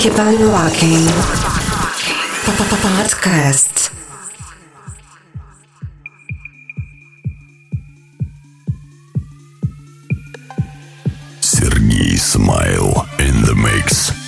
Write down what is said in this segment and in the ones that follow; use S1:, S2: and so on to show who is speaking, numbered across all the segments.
S1: Keep on Rocking Podcast.
S2: Sergey Smile in the mix.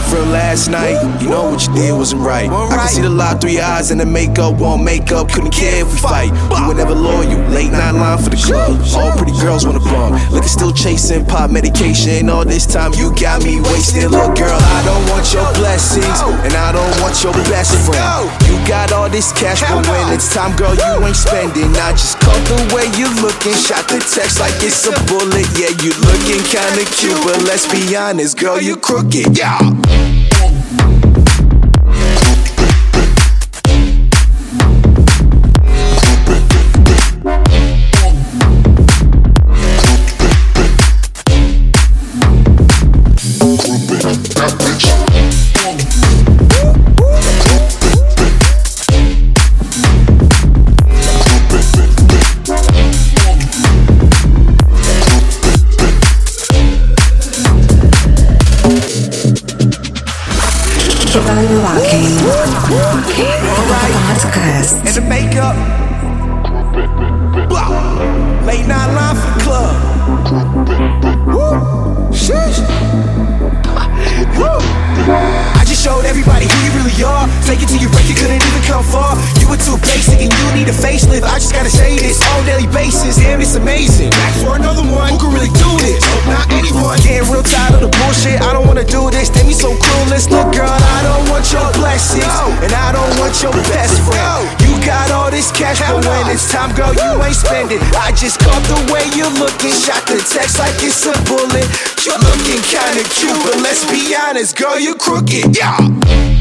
S3: Last night. You know what you did wasn't right. I can see the lie through your eyes and the makeup won't make up. Couldn't care if we fight. You were never loyal. Late night line for the club. All pretty girls wanna bump. Look, still chasing pop medication. All this time you got me wasted. Look, girl, I don't want your blessings and I don't want your best friend. You got all this cash, but when it's time, girl, you ain't spending. I just caught the way you looking. Shot the text like it's a bullet. Yeah, you looking kinda cute, but let's be honest, girl, you crooked. Yeah.
S1: Keep
S3: honest, girl, you crooked. Yeah.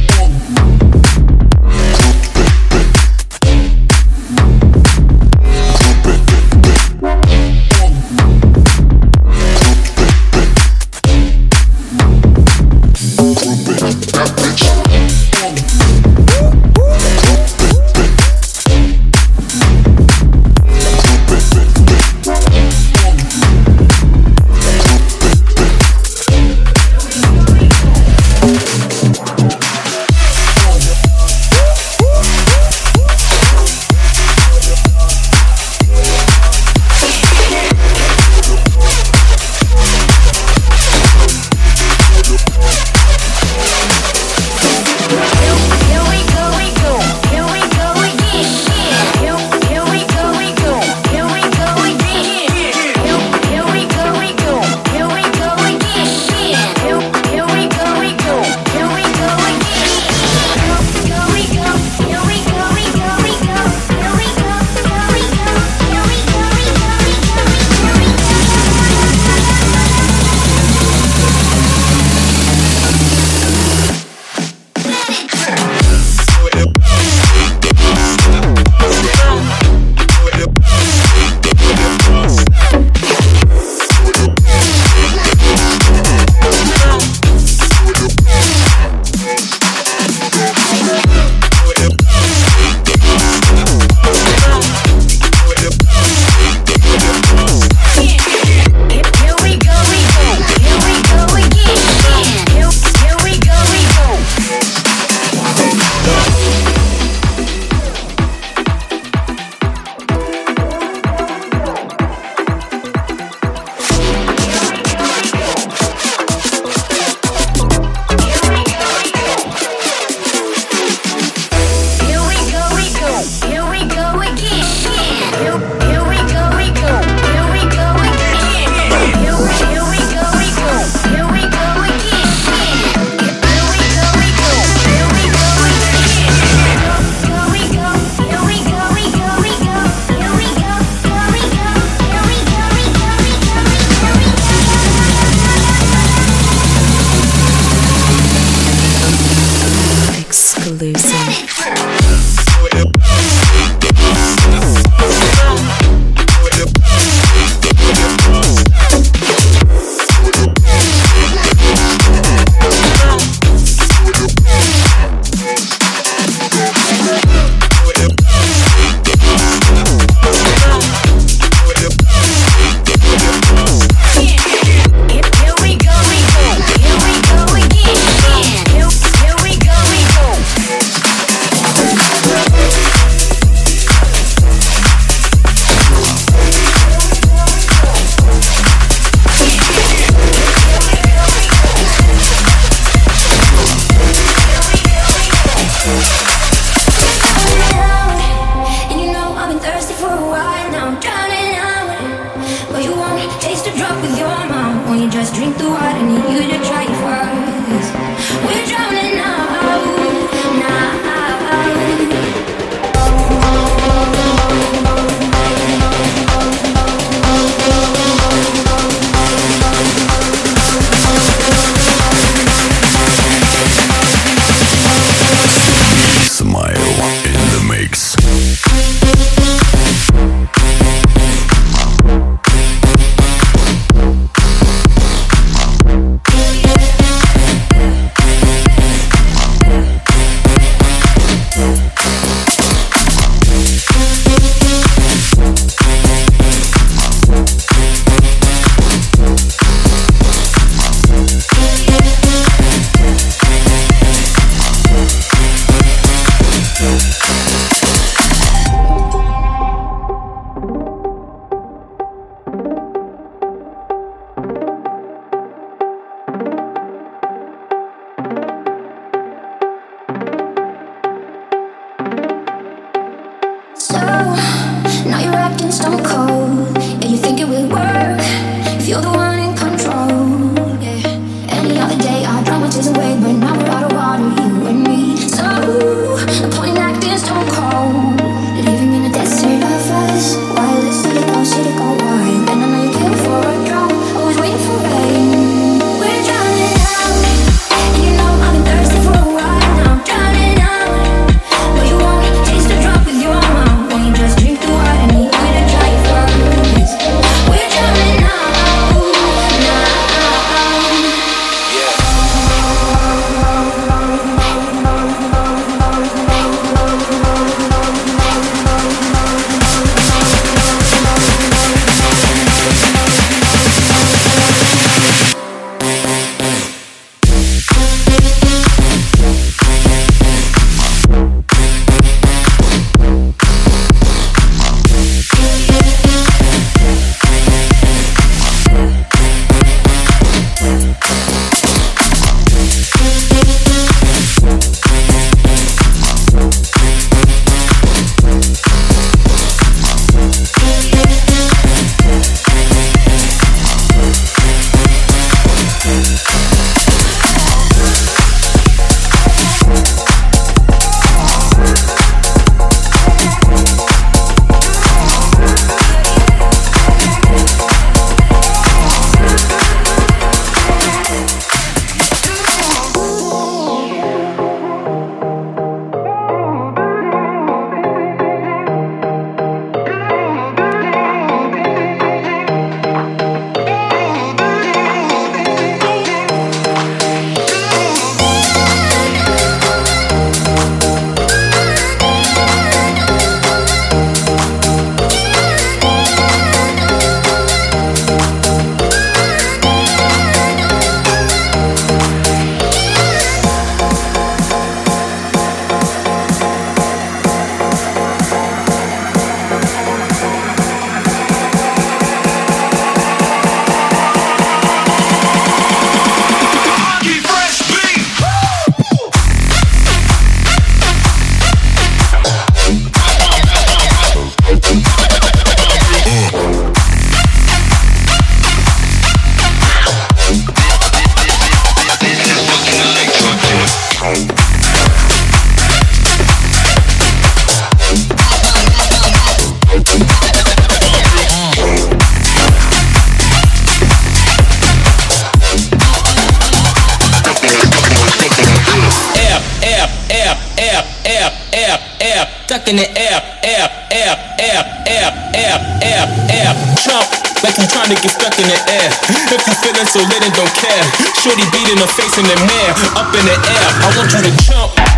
S3: niggas stuck in the air. If you feeling so lit and don't care, shorty beating her face
S4: in the mirror, up in the air. I want you to jump.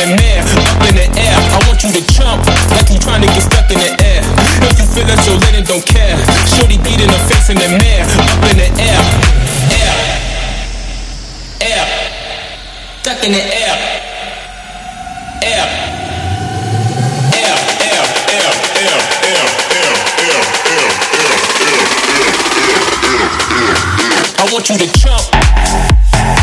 S5: the man, up in the air. I want you to jump like you trying to get stuck in the air. If you feel that you're letting, don't care, shorty beat in the face in the mirror, up in the air, air, air, stuck in the air, air, air, air, air, air, air,
S4: air, air, air, air, air, air, air, air, air, air. I want you to jump.